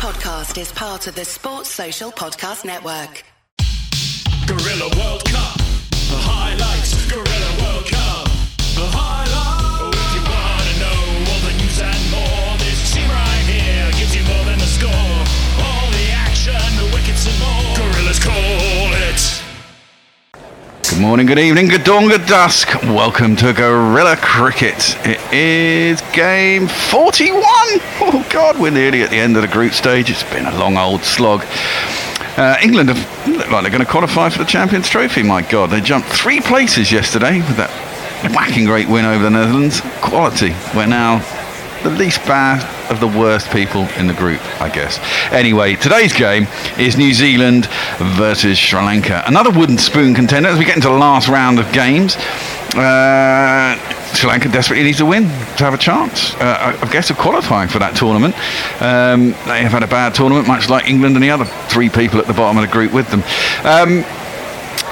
podcast is part of the Sports Social Podcast Network. Guerilla World Cup, the highlights. Guerilla World Cup, the highlights. Good morning, good evening, good dawn, good dusk. Welcome to Guerilla Cricket. It is game 41. Oh, God, we're nearly at the end of the group stage. It's been a long old slog. Uh, England have look like they're going to qualify for the Champions Trophy. My God, they jumped three places yesterday with that whacking great win over the Netherlands. Quality. We're now the least bad of the worst people in the group, I guess. Anyway, today's game is New Zealand versus Sri Lanka. Another wooden spoon contender as we get into the last round of games. Uh, Sri Lanka desperately needs to win to have a chance, uh, I guess, of qualifying for that tournament. Um, they have had a bad tournament, much like England and the other three people at the bottom of the group with them. Um,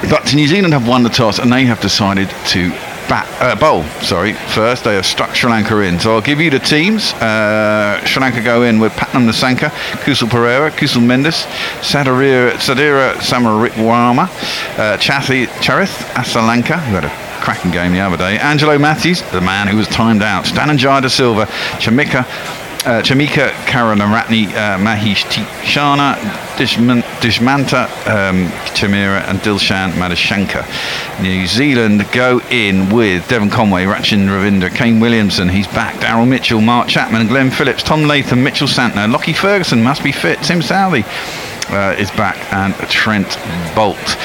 but New Zealand have won the toss and they have decided to bat, uh, bowl. Sorry, first they have struck Sri Lanka in. So I'll give you the teams. Uh, Sri Lanka go in with Pathum Nissanka, Kusal Perera, Kusal Mendis, Sadira, Sadira Samaraweerafong, uh, Chathi Charith Asalanka, who had a cracking game the other day. Angelo Matthews, the man who was timed out. Dhananjaya De Silva, Chamika uh, Chamika Karunaratne, uh, Mahesh Theekshana, Dishman, Dushmantha um, Chameera, and Dilshan Madushanka. New Zealand go in with Devon Conway, Rachin Ravindra, Kane Williamson, he's back, Daryl Mitchell, Mark Chapman, Glenn Phillips, Tom Latham, Mitchell Santner, Lockie Ferguson must be fit, Tim Southee uh, is back, and Trent Boult.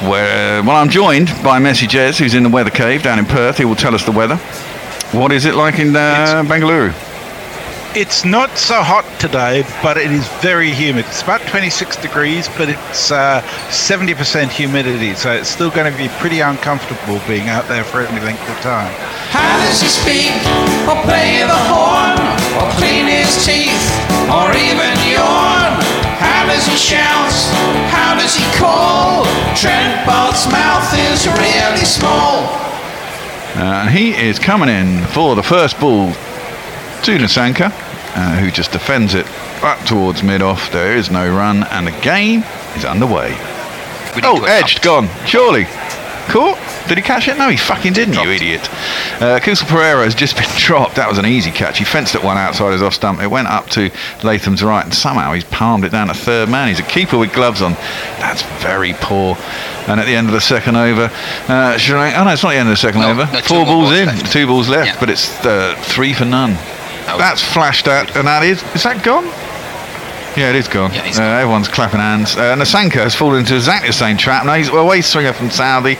Where well I'm joined by Messi Jez who's in the weather cave down in Perth. He will tell us the weather what is it like in uh, Bengaluru it's not so hot today, but it is very humid. It's about 26 degrees, but it's uh, 70% humidity, so it's still going to be pretty uncomfortable being out there for any length of time. How does he speak, or play the horn, or clean his teeth, or even yawn? How does he shout? How does he call? Trent Boult's mouth is really small. Uh, he is coming in for the first ball to Nissanka, uh, who just defends it up towards mid-off. There is no run, and the game is underway. Oh, edged, gone. Surely. Caught? Did he catch it? No, he fucking didn't, you idiot. Uh, Kusal Perera has just been dropped. That was an easy catch. He fenced it one outside his off stump. It went up to Latham's right, and somehow he's palmed it down to third man. He's a keeper with gloves on. That's very poor. And at the end of the second over, uh, oh no, it's not the end of the second No, over. no, Four balls balls in, left. two balls left, Yeah. but it's uh, three for none. That That's flashed out, and that is is that gone? Yeah, it is gone. Yeah, uh. Everyone's clapping hands. Uh, Nissanka has fallen into exactly the same trap. Now he's a away swinger from Southee.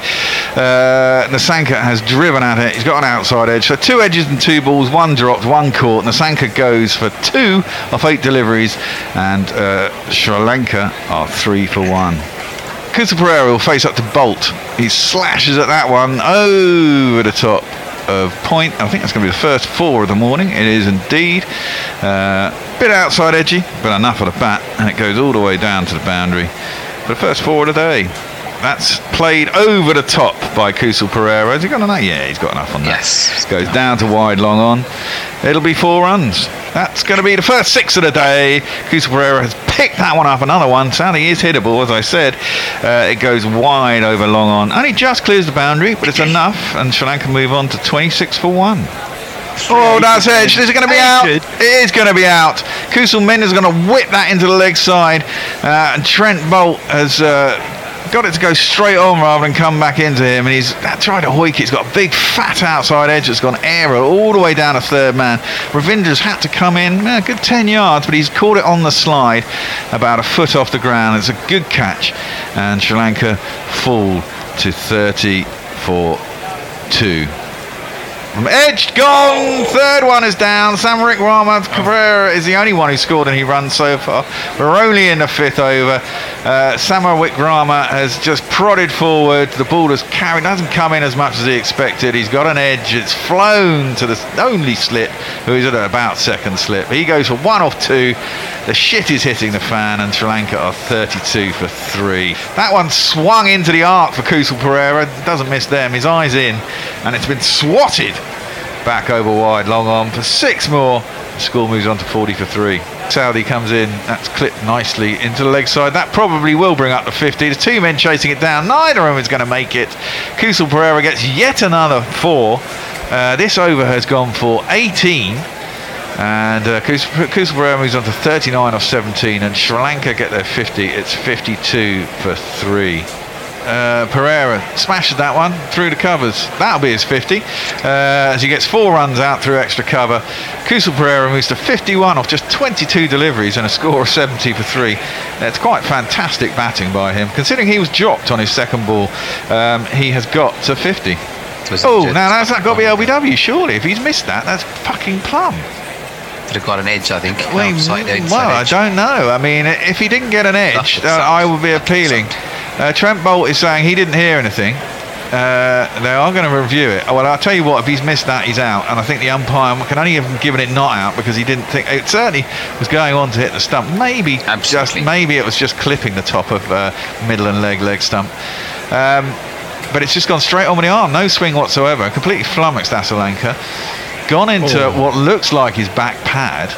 Uh, Nissanka has driven at it. He's got an outside edge. So two edges and two balls, one dropped, one caught. Nissanka goes for two off eight deliveries, and uh, Sri Lanka are three for one. Kusa Perera will face up to Boult. He slashes at that one over the top of point. I think that's going to be the first four of the morning. It is indeed. Uh, bit outside edgy, but enough of the bat, and it goes all the way down to the boundary for the first four of the day. That's played over the top by Kusal Perera. Has he got enough? Yeah, he's got enough on that. Yes. Goes down to wide, long on. It'll be four runs. That's going to be the first six of the day. Kusal Perera has picked that one up. Another one. Sally is hittable, as I said. Uh, it goes wide over long on. Only just clears the boundary, but it's enough. And Sri Lanka move on to 26 for one. Oh, that's edged. Is it going to be out? It is going to be out. Kusal Min is going to whip that into the leg side. Uh, and Trent Boult has uh, got it to go straight on rather than come back into him. And he's tried to hoik it. He's got a big fat outside edge that's gone error all the way down to third man. Ravindra's had to come in uh, a good 10 yards, but he's caught it on the slide about a foot off the ground. It's a good catch. And Sri Lanka fall to 30 for 2. Edged, gone. Third one is down. Samarawickrama Cabrera is the only one who scored any runs so far. We're only in the fifth over. Uh, Samarawickrama has just prodded forward. The ball has carried, doesn't come in as much as he expected. He's got an edge. It's flown to the only slip, who is at about second slip. He goes for one off two. The shit is hitting the fan, and Sri Lanka are 32 for three. That one swung into the arc for Kusal Perera. Doesn't miss them. His eyes in, and it's been swatted back over wide, long on for six more. The score moves on to 40 for three. Southee comes in, that's clipped nicely into the leg side. That probably will bring up the 50. There's two men chasing it down. Neither of them is going to make it. Kusal Perera gets yet another four. Uh, this over has gone for 18. And uh, Kusal Perera moves on to 39 off 17. And Sri Lanka get their 50. It's 52 for three. Uh, Perera smashes that one through the covers. That'll be his 50 uh, as he gets four runs out through extra cover. Kusal Perera moves to 51 off just 22 deliveries and a score of 70 for three. That's quite fantastic batting by him. Considering he was dropped on his second ball, um, he has got to 50. Oh, now that's not got to be LBW, surely. If he's missed that, that's fucking plum. Could have got an edge, I think. Well, outside, outside well I don't know. I mean, if he didn't get an edge, uh. I would be appealing. Sound. Uh, Trent Boult is saying he didn't hear anything. Uh, they are going to review it. Well, I'll tell you what, if he's missed that, he's out. And I think the umpire can only have given it not out because he didn't think it certainly was going on to hit the stump. Maybe just Absolutely. maybe it was just clipping the top of uh, middle and leg leg stump. Um, but it's just gone straight on with the arm, no swing whatsoever. Completely flummoxed Asalanka. Gone into Oh. what looks like his back pad.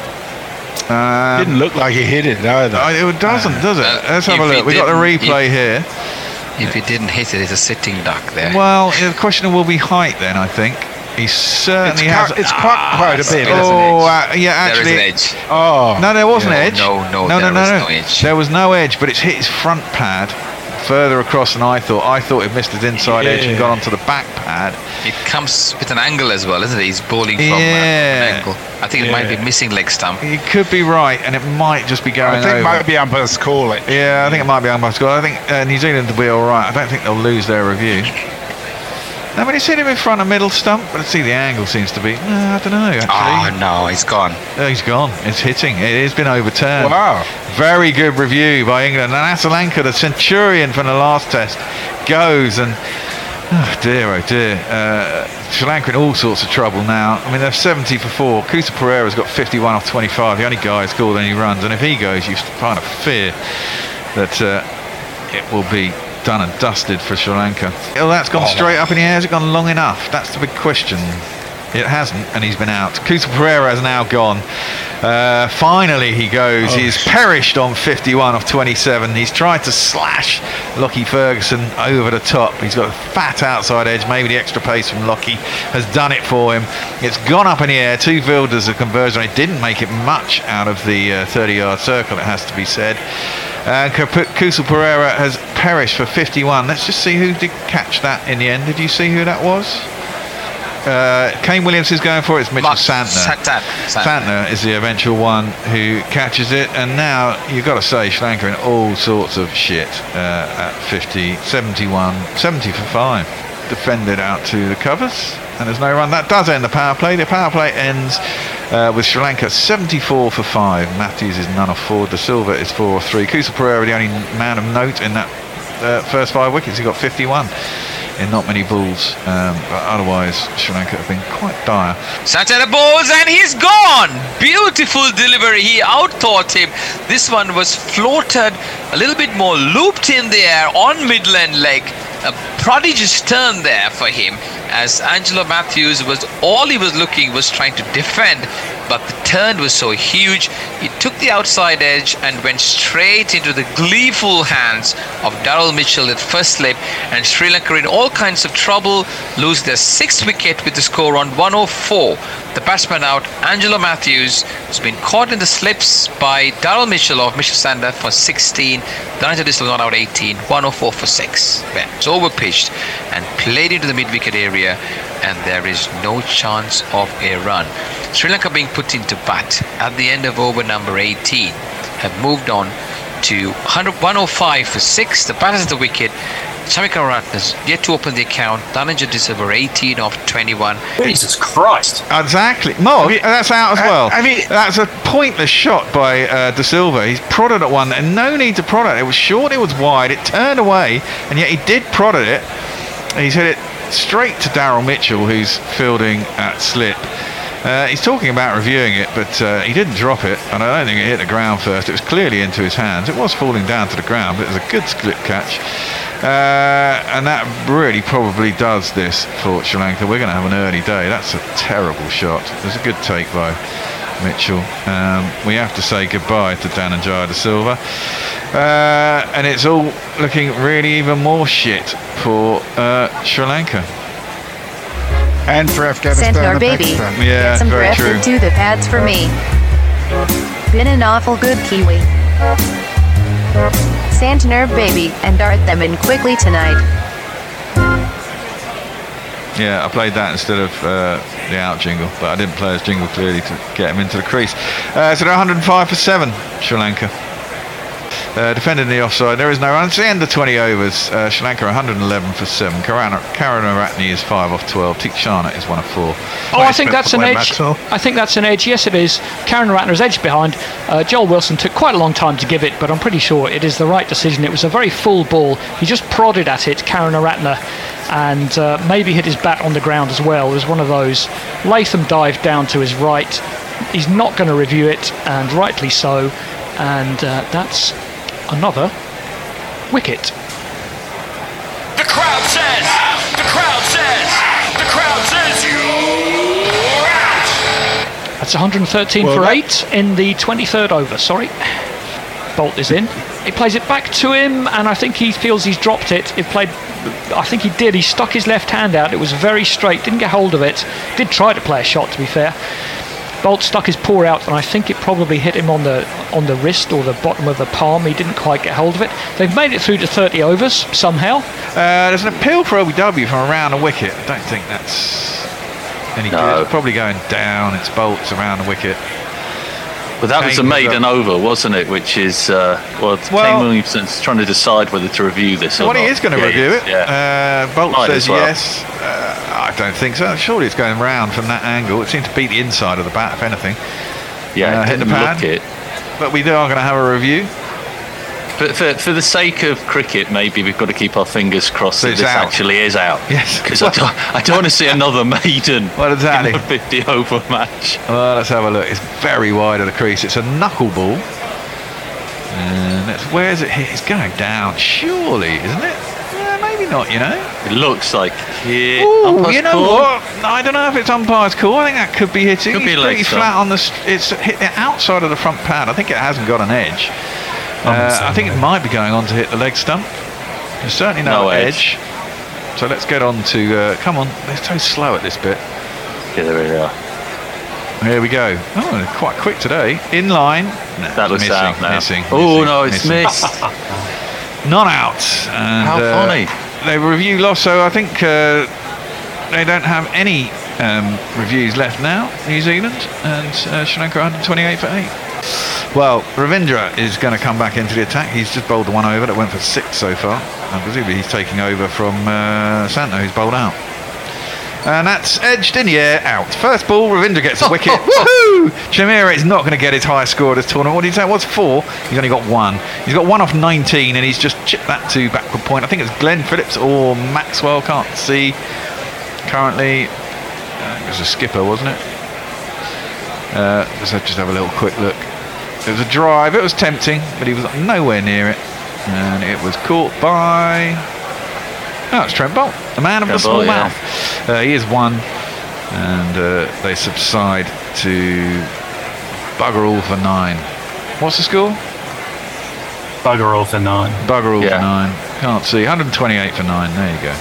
Um, Didn't look like he hit it either. Oh, it doesn't, does it? Uh, Let's have a look. We've got the didn't- replay here. If he didn't hit it, it's a sitting duck there. Well, the question will be height then, I think. He certainly quite, has. it's quite, quite a bit. There is an oh, edge. uh, yeah, there is actually. an edge. Oh, No, there wasn't No, edge. no, no, no, there no, was no. no edge. There was no edge, but it's hit his front pad further across than I thought. I thought it missed his inside edge and got onto the back pad. It comes with an angle as well, isn't it? He's bowling from uh, Yeah. an angle. I think it might be missing leg stump. He could be right, and it might just be going I think over. might be umpire's call it. Yeah, I think it might be umpire score. I think uh, New Zealand will be all right. I don't think they'll lose their review. Now, when you hit him in front of middle stump, but let's see, the angle seems to be. Uh, I don't know, Oh no, he's gone. Oh, he's gone. It's hitting. It has been overturned. Wow. Very good review by England. And Asalanka, the centurion from the last test, goes and. Oh dear, oh dear. Uh, Sri Lanka in all sorts of trouble now. I mean, they're 70 for four. Kusa Perera's got 51 off 25. The only guy who's scored any runs. And if he goes, you kind of fear that uh, it will be done and dusted for Sri Lanka. Oh, that's gone straight up in the air. Has it gone long enough? That's the big question. It hasn't, and he's been out. Kusa Perera has now gone. Uh, finally, he goes. Oh. He's perished on 51 of 27. He's tried to slash Lockie Ferguson over the top. He's got a fat outside edge. Maybe the extra pace from Lockie has done it for him. It's gone up in the air. Two fielders of conversion. It didn't make it much out of the 30 yard circle, it has to be said. Uh, Kusal Perera has perished for 51. Let's just see who did catch that in the end. Did you see who that was? Uh, Kane Williams is going for it. It's Mitchell Mark Santner. Santner. Santner is the eventual one who catches it, and now you've got to say Sri Lanka in all sorts of shit uh, at 50, 71, 70 for five. Defended out to the covers, and there's no run. That does end the power play. The power play ends uh, with Sri Lanka 74 for five. Matthews is none of four. De Silva is four of three. Kusa Perera, the only man of note in that uh, first five wickets. He got 51 in not many balls, um, but otherwise Sri Lanka have been quite dire. Santner bowls and he's gone. Beautiful delivery. He outthought him. This one was floated a little bit more, looped in the air on midland leg. A prodigious turn there for him as Angelo Matthews was all he was looking was trying to defend but the turn was so huge he took the outside edge and went straight into the gleeful hands of Daryl Mitchell at first slip. And Sri Lanka in all kinds of trouble lose their sixth wicket with the score on 104 the batsman out Angelo Matthews has been caught in the slips by Daryl Mitchell of Mitchell Santner for 16 Dhananjay Distal not out 18 104 for 6 yeah, it's over pitched and played into the mid wicket area and there is no chance of a run Sri Lanka being put into bat at the end of over number 18 have moved on to 105 for 6 the batters at the wicket Shamika Ratnas yet to open the account Dhananjay Distal 18 of 21 Jesus Christ. Exactly. Mo, that's out as well. I mean- that's a pointless shot by uh, De Silva. He's prodded at one, and no need to prod it. It was short, it was wide, it turned away, and yet he did prod at it. He's hit it straight to Daryl Mitchell, who's fielding at slip. Uh, he's talking about reviewing it, but uh, he didn't drop it, and I don't think it hit the ground first. It was clearly into his hands. It was falling down to the ground, but it was a good slip catch. Uh, and that really probably does this for Sri Lanka. We're going to have an early day. That's a terrible shot. There's a good take by Mitchell. Um, we have to say goodbye to Dhananjaya de Silva. Uh, and it's all looking really even more shit for uh, Sri Lanka. And for Afghanistan Centaur and baby. Pakistan. Yeah, Get some very breath true. into the pads for me. Been an awful good Kiwi. Santner baby and dart them in quickly tonight. Yeah, I played that instead of uh, the out jingle, but I didn't play his jingle clearly to get him into the crease. Uh, so they're 105 for 7, Sri Lanka. Uh, defending the offside, there is no run. It's the end of 20 overs. Uh, Sri Lanka 111 for 7. Karana, Karunaratne is 5 off 12. Theekshana is 1 of 4. Oh, I think that's an edge. Maxwell. I think that's an edge. Yes, it is. Karunaratne's edge behind. Uh, Joel Wilson took quite a long time to give it, but I'm pretty sure it is the right decision. It was a very full ball. He just prodded at it, Karunaratne, and uh, maybe hit his bat on the ground as well. It was one of those. Latham dived down to his right. He's not going to review it, and rightly so. And uh, that's another wicket. The crowd says, the crowd says, the crowd says you're out. That's 113 Well, for that- eight in the 23rd over. Sorry. Boult is in. He plays it back to him, and I think he feels he's dropped it. He played. I think he did. He stuck his left hand out. It was very straight. Didn't get hold of it. Did try to play a shot, to be fair. Boult stuck his paw out, and I think it probably hit him on the on the wrist or the bottom of the palm. He didn't quite get hold of it. They've made it through to 30 overs somehow. Uh, there's an appeal for LBW from around the wicket. I don't think that's any No. good. It's probably going down. It's Boult's around the wicket. But that was a maiden over, wasn't it? Which is, uh, well, Well- Kane Williamson's trying to decide whether to review this or Well, he is going to Yeah, review it. Yeah. Uh, Boult Might says well. yes. Uh, I don't think so. Surely it's going round from that angle. It seemed to beat the inside of the bat, if anything. yeah, uh, hit didn't the look pad. it. But we are going to have a review. But for, for the sake of cricket, maybe we've got to keep our fingers crossed So that this out. actually is out. Yes. Because I don't, I don't want to see another maiden Well, exactly. in a 50 over match. Well, let's have a look. It's very wide of the crease. It's a knuckleball. Uh, and it's, where's it hit? It's going down, surely, isn't it? Yeah, maybe not, you know. It looks like it. Ooh, you know call. what? I don't know if it's umpire's call. I think that could be hitting. Could be He's a leg pretty flat on the. It's hit the outside of the front pad. I think it hasn't got an edge. Uh, I think it might be going on to hit the leg stump. There's certainly no, No edge. edge. So let's get on to. Uh, come on, they're so slow at this bit. Yeah, there we are. Here we go. Oh, quite quick today. In line. No, That looks missing, out now. Missing. oh no, it's missing. missed. Not out. And, How uh, funny. They review loss, so I think uh, they don't have any um, reviews left now, New Zealand, and uh, Sri Lanka 128 for 8. Well, Ravindra is going to come back into the attack. He's just bowled the one over that went for six so far. And presumably he's taking over from uh, Santo, who's bowled out. And that's edged in the air, out. First ball, Ravindra gets a wicket. Woohoo! Chameera is not going to get his highest score of this tournament. What did he say? What's four? He's only got one. He's got one off 19, and he's just chipped that to backward point. I think it's Glenn Phillips or Maxwell. Can't see. Currently, uh, it was a skipper, wasn't it? Uh, let's just have a little quick look. It was a drive. It was tempting, but he was nowhere near it, and it was caught by. Oh, it's Trent Boult, the man of the small Boult, yeah. mouth. Uh, he is one, and uh, they subside to bugger all for nine. What's the score? Bugger all for nine. Bugger all Yeah. for nine. Can't see. 128 for nine. There you go.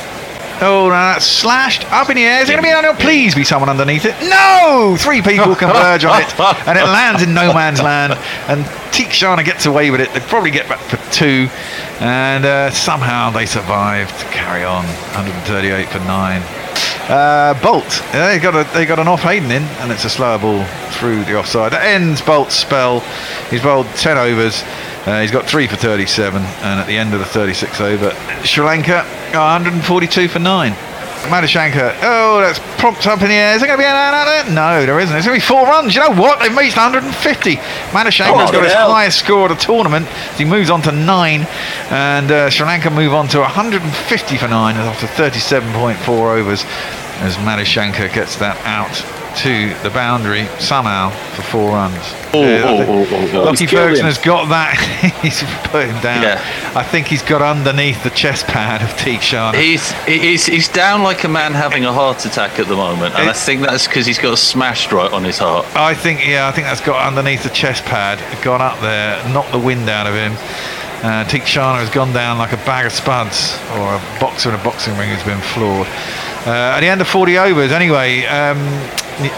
Oh, now that's slashed up in the air. Is it going to be on? Please be someone underneath it. No! Three people converge on it, and it lands in no man's land. And Theekshana gets away with it. They probably get back for two, and uh, somehow they survive to carry on. 138 for nine. Uh, Boult. Yeah, they got a, they got an off Hayden in, and it's a slower ball through the offside. That ends Boult's spell. He's bowled 10 overs. Uh, he's got three for 37, and at the end of the 36 over, Sri Lanka got 142 for nine. Madushanka, oh, that's propped up in the air. Is there going to be an out there? No, there isn't. It's going to be four runs. You know what? They've reached 150. Madushanka's Oh, got his hell. highest score of the tournament. He moves on to nine, and uh, Sri Lanka move on to 150 for nine after 37.4 overs as Madushanka gets that out to the boundary somehow for four runs. Oh, Yeah, I oh, think oh, oh. Lockie Ferguson has got that. he's put him down. Yeah. I think he's got underneath the chest pad of Theekshana. He's, he's he's down like a man having a heart attack at the moment, and I think that's because he's got smashed right on his heart. I think, yeah, I think that's got underneath the chest pad, gone up there, knocked the wind out of him. Uh, Theekshana has gone down like a bag of spuds, or a boxer in a boxing ring has been floored. Uh, at the end of 40 overs, anyway, um,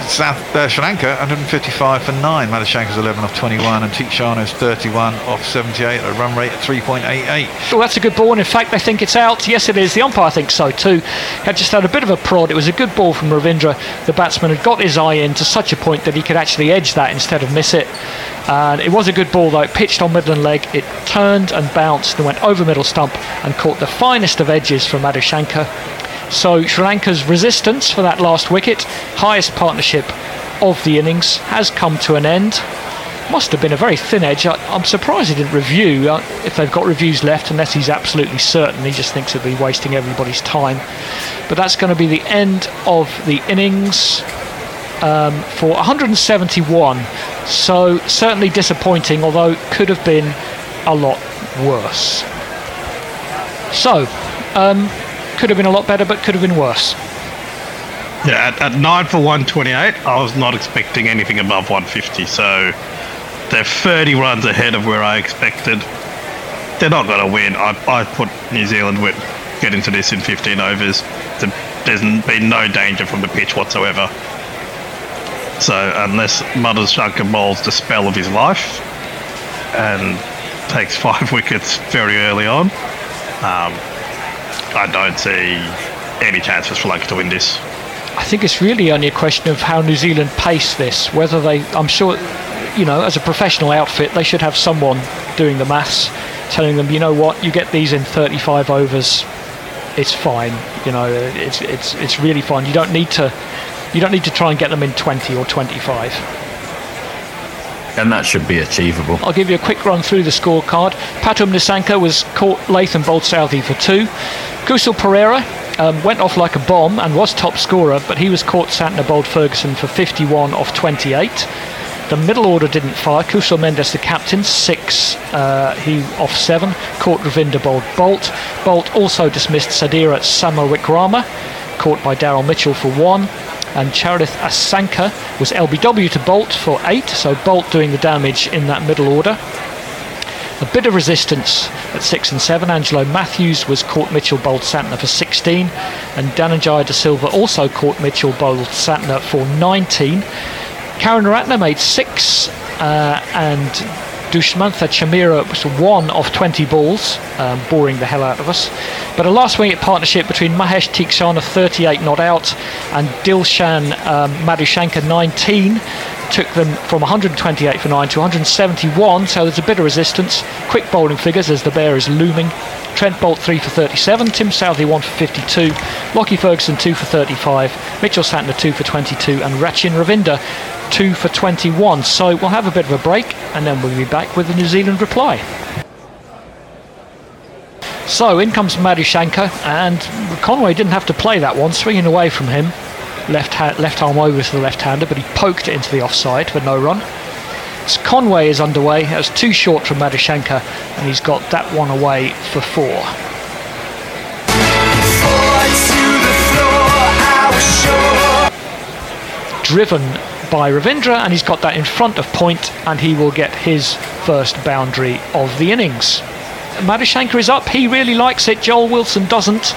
South uh, Sri Lanka 155 for 9. Madushanka's 11 off 21, and Theekshana's 31 off 78, at a run rate of 3.88. Well, that's a good ball, and in fact, they think it's out. Yes, it is. The umpire thinks so too. Had just had a bit of a prod. It was a good ball from Ravindra. The batsman had got his eye in to such a point that he could actually edge that instead of miss it. And it was a good ball, though. It pitched on Midland leg. It turned and bounced and went over middle stump and caught the finest of edges from Madushanka. So Sri Lanka's resistance for that last wicket, highest partnership of the innings, has come to an end must have been a very thin edge. I, I'm surprised he didn't review uh, if they've got reviews left, unless he's absolutely certain. He just thinks it'll be wasting everybody's time. But that's going to be the end of the innings um, for 171. So certainly disappointing, although could have been a lot worse. So, um, could have been a lot better, but could have been worse. Yeah, at, at 9 for 128, I was not expecting anything above 150. So they're 30 runs ahead of where I expected. They're not going to win. I, I put New Zealand would get into this in 15 overs. The, there's been no danger from the pitch whatsoever. So unless Madushanka bowls the spell of his life and takes five wickets very early on, um, I don't see any chance for Sri Lanka to win this. I think it's really only a question of how New Zealand pace this. Whether they, I'm sure, you know, as a professional outfit, they should have someone doing the maths, telling them, you know what, you get these in 35 overs, it's fine. You know, it's it's it's really fine. You don't need to, you don't need to try and get them in 20 or 25. And that should be achievable. I'll give you a quick run through the scorecard. Pathum Nissanka was caught Latham bowled Southee for two. Kusal Perera um, went off like a bomb and was top scorer, but he was caught Santner bowled Ferguson for 51 off 28. The middle order didn't fire. Kusal Mendis, the captain, six. Uh, he off seven. Caught Ravindra bowled Boult. Boult also dismissed Sadira Samarawickrama, caught by Daryl Mitchell for one and Charith Asanka was LBW to Boult for 8, so Boult doing the damage in that middle order. A bit of resistance at 6 and 7. Angelo Matthews was caught Mitchell bowled Santner for 16, and Dhananjaya De Silva also caught Mitchell bowled Santner for 19. Karunaratne made 6, uh, and Dushmantha Chameera was 1 of 20 balls, um, boring the hell out of us. But a last wicket partnership between Mahesh Theekshana, 38 not out, and Dilshan um, Madushanka, 19, took them from 128 for 9 to 171, so there's a bit of resistance. Quick bowling figures as the bear is looming. Trent Boult 3 for 37, Tim Southee 1 for 52, Lockie Ferguson 2 for 35, Mitchell Santner 2 for 22, and Rachin Ravindra 2 for 21. So we'll have a bit of a break and then we'll be back with the New Zealand reply. So in comes Madushanka, and Conway didn't have to play that one, swinging away from him. Left, ha- left arm over to the left hander, but he poked it into the offside for no run. Conway is underway, has too short from Madushanka, and he's got that one away for four. Driven by Ravindra, and he's got that in front of point, and he will get his first boundary of the innings. Madushanka is up. He really likes it. Joel Wilson doesn't.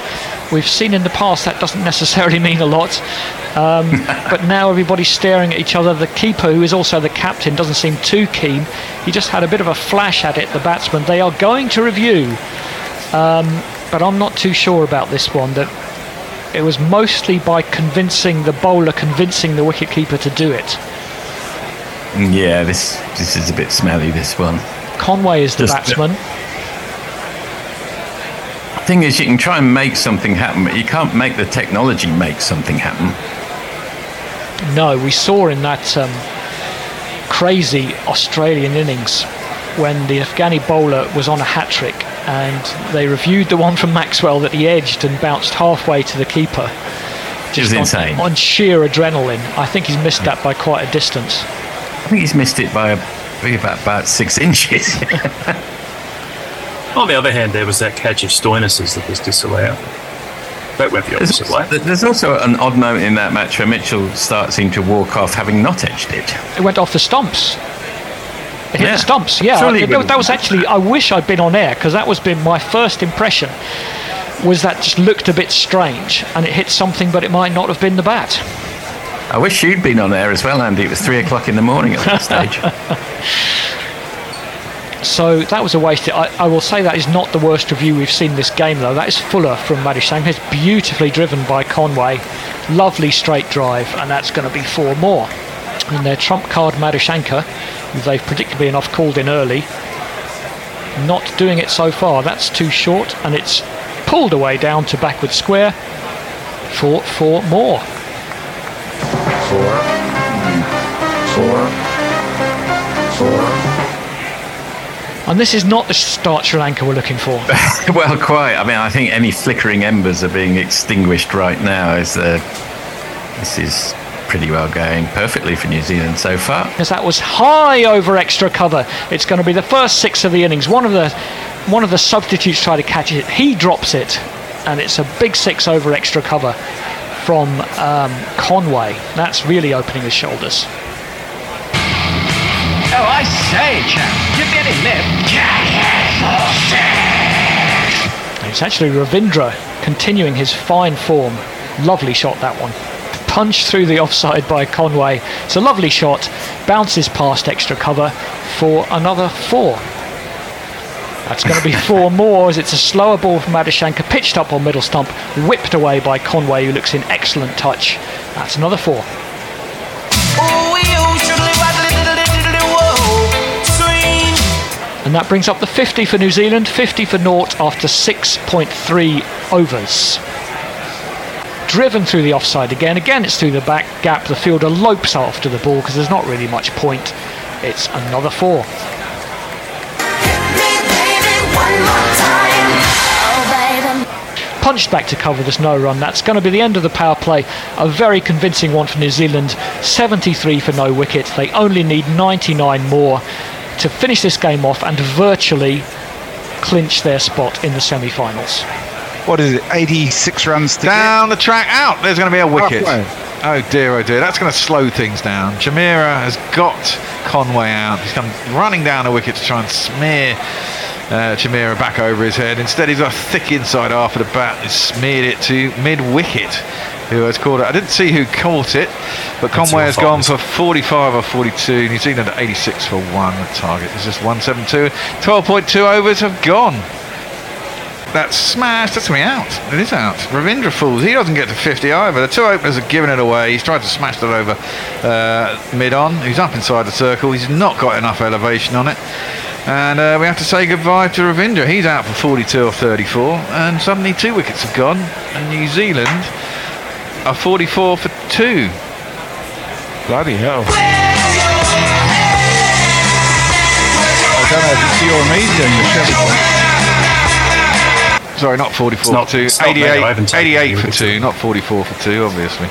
We've seen in the past that doesn't necessarily mean a lot. Um, but now everybody's staring at each other. The keeper, who is also the captain, doesn't seem too keen. He just had a bit of a flash at it, the batsman. They are going to review. Um, but I'm not too sure about this one. That it was mostly by convincing the bowler, convincing the wicketkeeper to do it. Yeah, this this is a bit smelly. This one. Conway is the Just- batsman. Thing is, you can try and make something happen, but you can't make the technology make something happen. No, we saw in that um, crazy Australian innings when the Afghani bowler was on a hat trick and they reviewed the one from Maxwell that he edged and bounced halfway to the keeper. just on, insane. on sheer adrenaline. I think he's missed that by quite a distance. I think he's missed it by a, about, about six inches. On the other hand, there was that catch of Stoinis's that was disallowed. That went the There's, opposite way. there's also an odd note in that match where Mitchell starting to walk off having not edged it. It went off the stumps. It hit Yeah. the stumps. Yeah, Surely I- it that, that was actually. I wish I'd been on air because that was been my first impression. Was that just looked a bit strange and it hit something, but it might not have been the bat. I wish you'd been on air as well, Andy. It was three o'clock in the morning at that stage. So that was a waste. I, I will say that is not the worst review we've seen this game, though. That is Fuller from Madushanka. It's beautifully driven by Conway. Lovely straight drive, and that's going to be four more. And their trump card Madushanka, they've predictably enough called in early, not doing it so far. That's too short, and it's pulled away down to backward square for four more. Four. Four. And this is not the start Sri Lanka we're looking for. well, quite. I mean, I think any flickering embers are being extinguished right now. As uh, this is pretty well going perfectly for New Zealand so far. Because that was high over extra cover. It's going to be the first six of the innings. One of the one of the substitutes try to catch it. He drops it, and it's a big six over extra cover from um, Conway. That's really opening his shoulders. Oh, I say, chap, give me any lip. It's actually Ravindra continuing his fine form. Lovely shot that one. Punched through the offside by Conway. It's a lovely shot. Bounces past extra cover for another four. That's going to be four more as it's a slower ball from Madushanka, pitched up on middle stump, whipped away by Conway, who looks in excellent touch. That's another four. And that brings up the 50 for New Zealand, 50 for naught after 6.3 overs. Driven through the offside again. Again, it's through the back gap. The fielder lopes after the ball because there's not really much point. It's another four. Punched back to cover, there's no run. That's going to be the end of the power play. A very convincing one for New Zealand. 73 for no wicket. They only need 99 more to finish this game off and virtually clinch their spot in the semi finals. What is it? 86 runs to Down the track, out. There's going to be a wicket. Halfway. Oh dear, oh dear. That's going to slow things down. Chameera has got Conway out. He's come running down a wicket to try and smear uh, Chameera back over his head. Instead, he's got a thick inside half of the bat. He's smeared it to mid wicket. Who has caught it? I didn't see who caught it, but Conway has gone for 45 or 42. New Zealand at 86 for one The target. It's just 172. 12.2 overs have gone. That's smashed. That's me out. It is out. Ravindra Fools. He doesn't get to 50 either. The two openers have given it away. He's tried to smash it over uh, mid on. He's up inside the circle. He's not got enough elevation on it. And uh, we have to say goodbye to Ravindra. He's out for 42 or 34. And suddenly two wickets have gone. And New Zealand are 44 for two. Bloody hell. I don't know if it's you or me doing the Chevy. Sorry, not 44 It's not- for 2. not 88, haven't 88 for 2, not 44 for 2, obviously.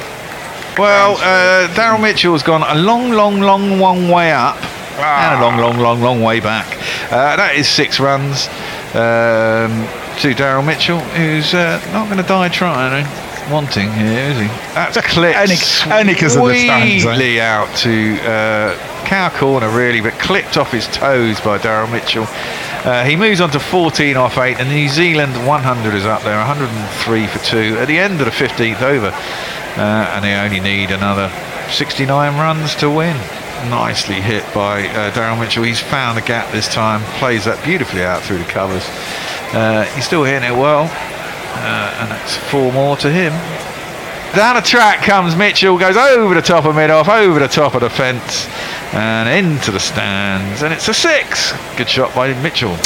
Well, uh, Daryl Mitchell's gone a long, long, long, long way up and a long, long, long, long way back. Uh, that is six runs um, to Daryl Mitchell, who's uh, not going to die trying or wanting here, is he? That's clipped Only- only 'cause of the stands, eh? out to uh, cow corner, really, but clipped off his toes by Daryl Mitchell. Uh, he moves on to 14 off 8, and New Zealand 100 is up there, 103 for 2 at the end of the 15th over. Uh, and they only need another 69 runs to win. Nicely hit by uh, Daryl Mitchell. He's found the gap this time, plays that beautifully out through the covers. Uh, he's still hitting it well, uh, and that's four more to him. Down the track comes Mitchell, goes over the top of mid off, over the top of the fence, and into the stands, and it's a six. Good shot by Mitchell.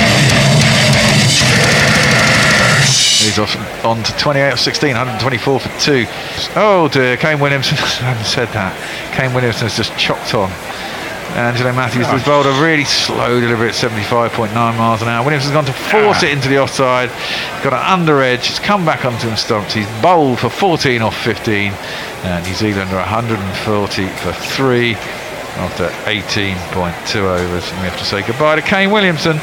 He's off on to 28 of 16, 124 for two. Oh dear, Kane Williamson. I haven't said that. Kane Williamson has just chopped on. Uh, Angelo Matthews was bowled a really slow delivery at 75.9 miles an hour. Williamson's gone to force it into the offside, got an under edge, it's come back onto him stumps. He's bowled for 14 off 15, and New Zealand are 140 for three after 18.2 overs. And we have to say goodbye to Kane Williamson.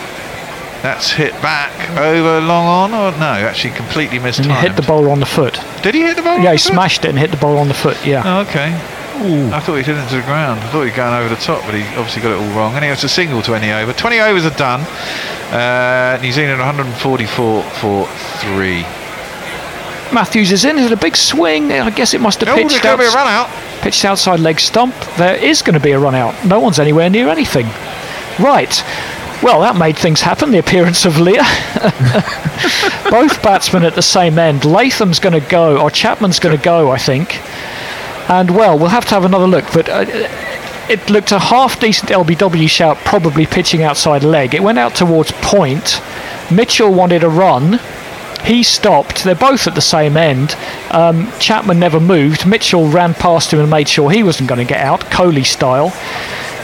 That's hit back over long on, or no, actually completely missed And he hit the bowler on the foot. Did he hit the bowler Yeah, on he foot? smashed it and hit the bowler on the foot. Yeah. Oh, okay. I thought he hit it to the ground. I thought he'd gone over the top, but he obviously got it all wrong. And he was a single 20 over. 20 overs are done. Uh, New Zealand 144 for three. Matthews is in. Is it a big swing? I guess it must have Oh, pitched gonna be a run out. Pitched outside leg stump. There is going to be a run out. No one's anywhere near anything. Right. Well, that made things happen. The appearance of Lear. Both batsmen at the same end. Latham's going to go, or Chapman's going to go, I think. And well, we'll have to have another look. But uh, it looked a half decent LBW shout, probably pitching outside leg. It went out towards point. Mitchell wanted a run. He stopped. They're both at the same end. Um, Chapman never moved. Mitchell ran past him and made sure he wasn't going to get out, Coley style.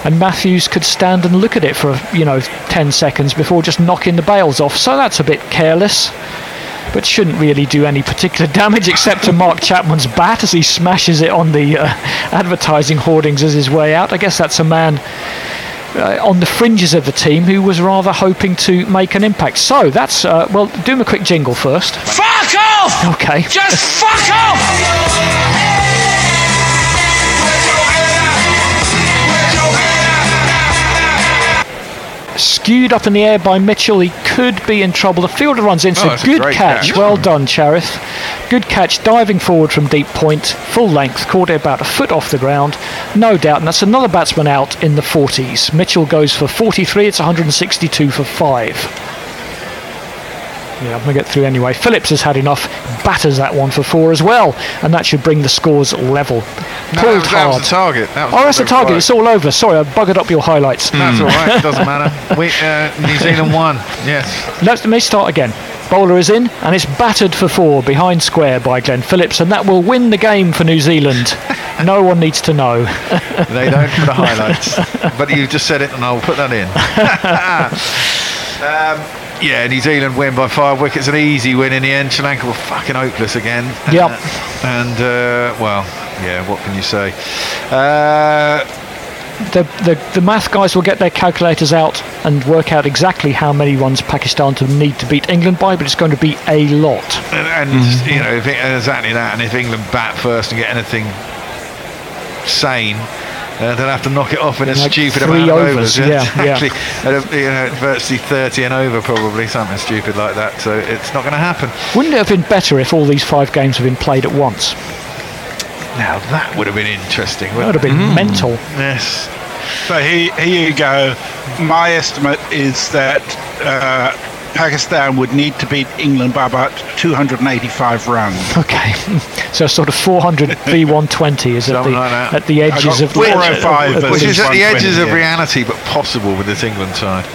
And Matthews could stand and look at it for you know 10 seconds before just knocking the bails off. So that's a bit careless, but shouldn't really do any particular damage except to Mark Chapman's bat as he smashes it on the uh, advertising hoardings as his way out. I guess that's a man uh, on the fringes of the team who was rather hoping to make an impact. So that's uh, well, do him a quick jingle first. Fuck off! Okay. Just fuck off! Skewed up in the air by Mitchell, he could be in trouble. The fielder runs in, Oh, so a good catch. catch. Well done, Charith. Good catch, diving forward from deep point, full length, caught it about a foot off the ground, no doubt. And that's another batsman out in the 40s. Mitchell goes for 43, it's 162 for five. Yeah, I'm going to get through anyway. Phillips has had enough, batters that one for four as well, and that should bring the scores level. No, that Pulled was, that hard. was the target. That was Oh, that's the target. required. It's all over. Sorry, I buggered up your highlights. That's all right. It doesn't matter. We, uh, New Zealand won. Yes. Let me start again. Bowler is in, and it's battered for four behind square by Glenn Phillips, and that will win the game for New Zealand. no one needs to know. They don't for the highlights. but you just said it, and I'll put that in. um, yeah, New Zealand win by five wickets. An easy win in the end. Sri Lanka were fucking hopeless again. Yep. And, uh, well, yeah, what can you say? Uh, the, the the math guys will get their calculators out and work out exactly how many runs Pakistan to need to beat England by, but it's going to be a lot. and, and Mm-hmm. you know, if it, exactly that. And if England bat first and get anything sane, uh, they'll have to knock it off in a Like stupid amount of overs, overs. yeah, yeah. exactly. At a, you know, virtually 30 and over, probably something stupid like that. So it's not going to happen. Wouldn't it have been better if all these five games had been played at once? Now that would have been interesting. That would have been Mm. mental. Yes. So here, here you go. My estimate is that uh, Pakistan would need to beat England by about 285 runs. Okay, so sort of 400 v 120 is at the like at the edges of 405 of- of- Which is at the 120, edges of yeah. reality, but possible with this England side.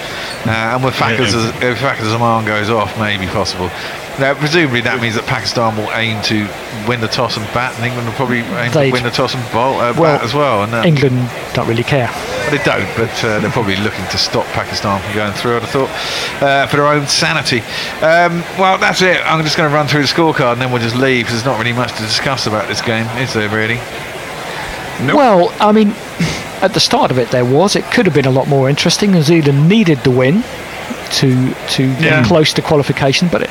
Uh, and with Fakhar, Yeah. if Fakhar Zaman goes off, maybe possible. Now, presumably that means that Pakistan will aim to win the toss and bat, and England will probably aim They'd- to win the toss and bowl, uh, Well, bat as well. And uh, England don't really care. they don't, but uh, they're probably looking to stop Pakistan from going through. I'd have thought uh, for their own sanity. Um, well, that's it. I'm just going to run through the scorecard, and then we'll just leave because there's not really much to discuss about this game, is there? Really? Well, I mean, at the start of it, there was. It could have been a lot more interesting. New Zealand needed the win to to Yeah. get close to qualification, but it,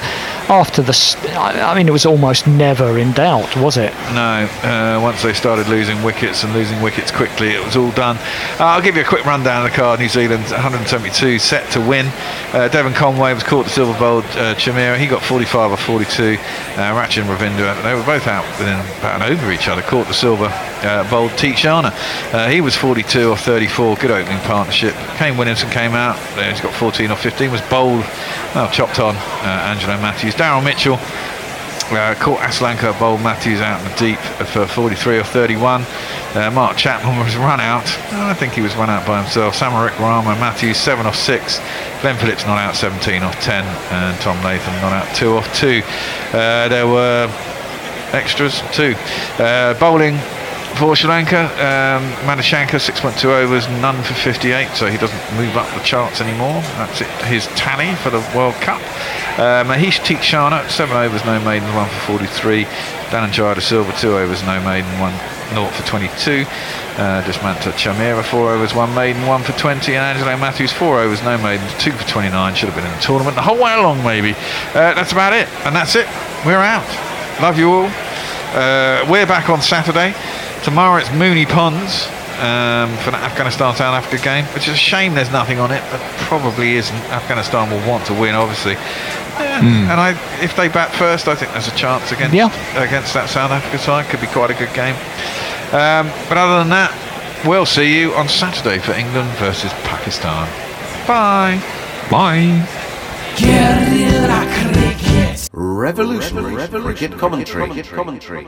after the, I mean, it was almost never in doubt, was it? No, uh, once they started losing wickets and losing wickets quickly, it was all done. Uh, I'll give you a quick rundown of the card. New Zealand 172 set to win. Uh, Devon Conway was caught de Silva bowled uh, Chameera. He got 45 or 42. Uh, Rachin Ravindra, they were both out within about an over each other. Caught de Silva uh, bowled Theekshana. Uh, he was 42 or 34. Good opening partnership. Kane Williamson came out. He's got 14 or 15. Was bowled, well, chopped on uh, Angelo Matthews. Daryl Mitchell. Uh, caught Asalanka bowled Matthews out in the deep for 43 or 31. Uh, Mark Chapman was run out. I think he was run out by himself. Samarawickrama Matthews 7 off 6. Glenn Phillips not out 17 off 10. And Tom Latham not out 2 off 2. Uh, there were extras too. Uh, bowling for Sri Lanka. Um, Madushanka, 6.2 overs, none for 58, so he doesn't move up the charts anymore. That's it, his tally for the World Cup. Uh, Mahesh Theekshana, 7 overs, no maiden, 1 for 43. Dhananjaya De Silva, 2 overs, no maiden, 1 0 for 22. Uh, Dushmantha Chameera, 4 overs, 1 maiden, 1 for 20. And Angelo Matthews, 4 overs, no maiden, 2 for 29. Should have been in the tournament the whole way along, maybe. Uh, that's about it. And that's it. We're out. Love you all. Uh, we're back on Saturday. Tomorrow it's Moonee Ponds um, for the Afghanistan South Africa game, which is a shame there's nothing on it, but probably isn't. Afghanistan will want to win, obviously. Yeah, Hmm. And I, if they bat first, I think there's a chance against Yeah. against that South Africa side. Could be quite a good game. Um, but other than that, we'll see you on Saturday for England versus Pakistan. Bye. Bye. Guerilla cricket. Revolutionary, cricket commentary.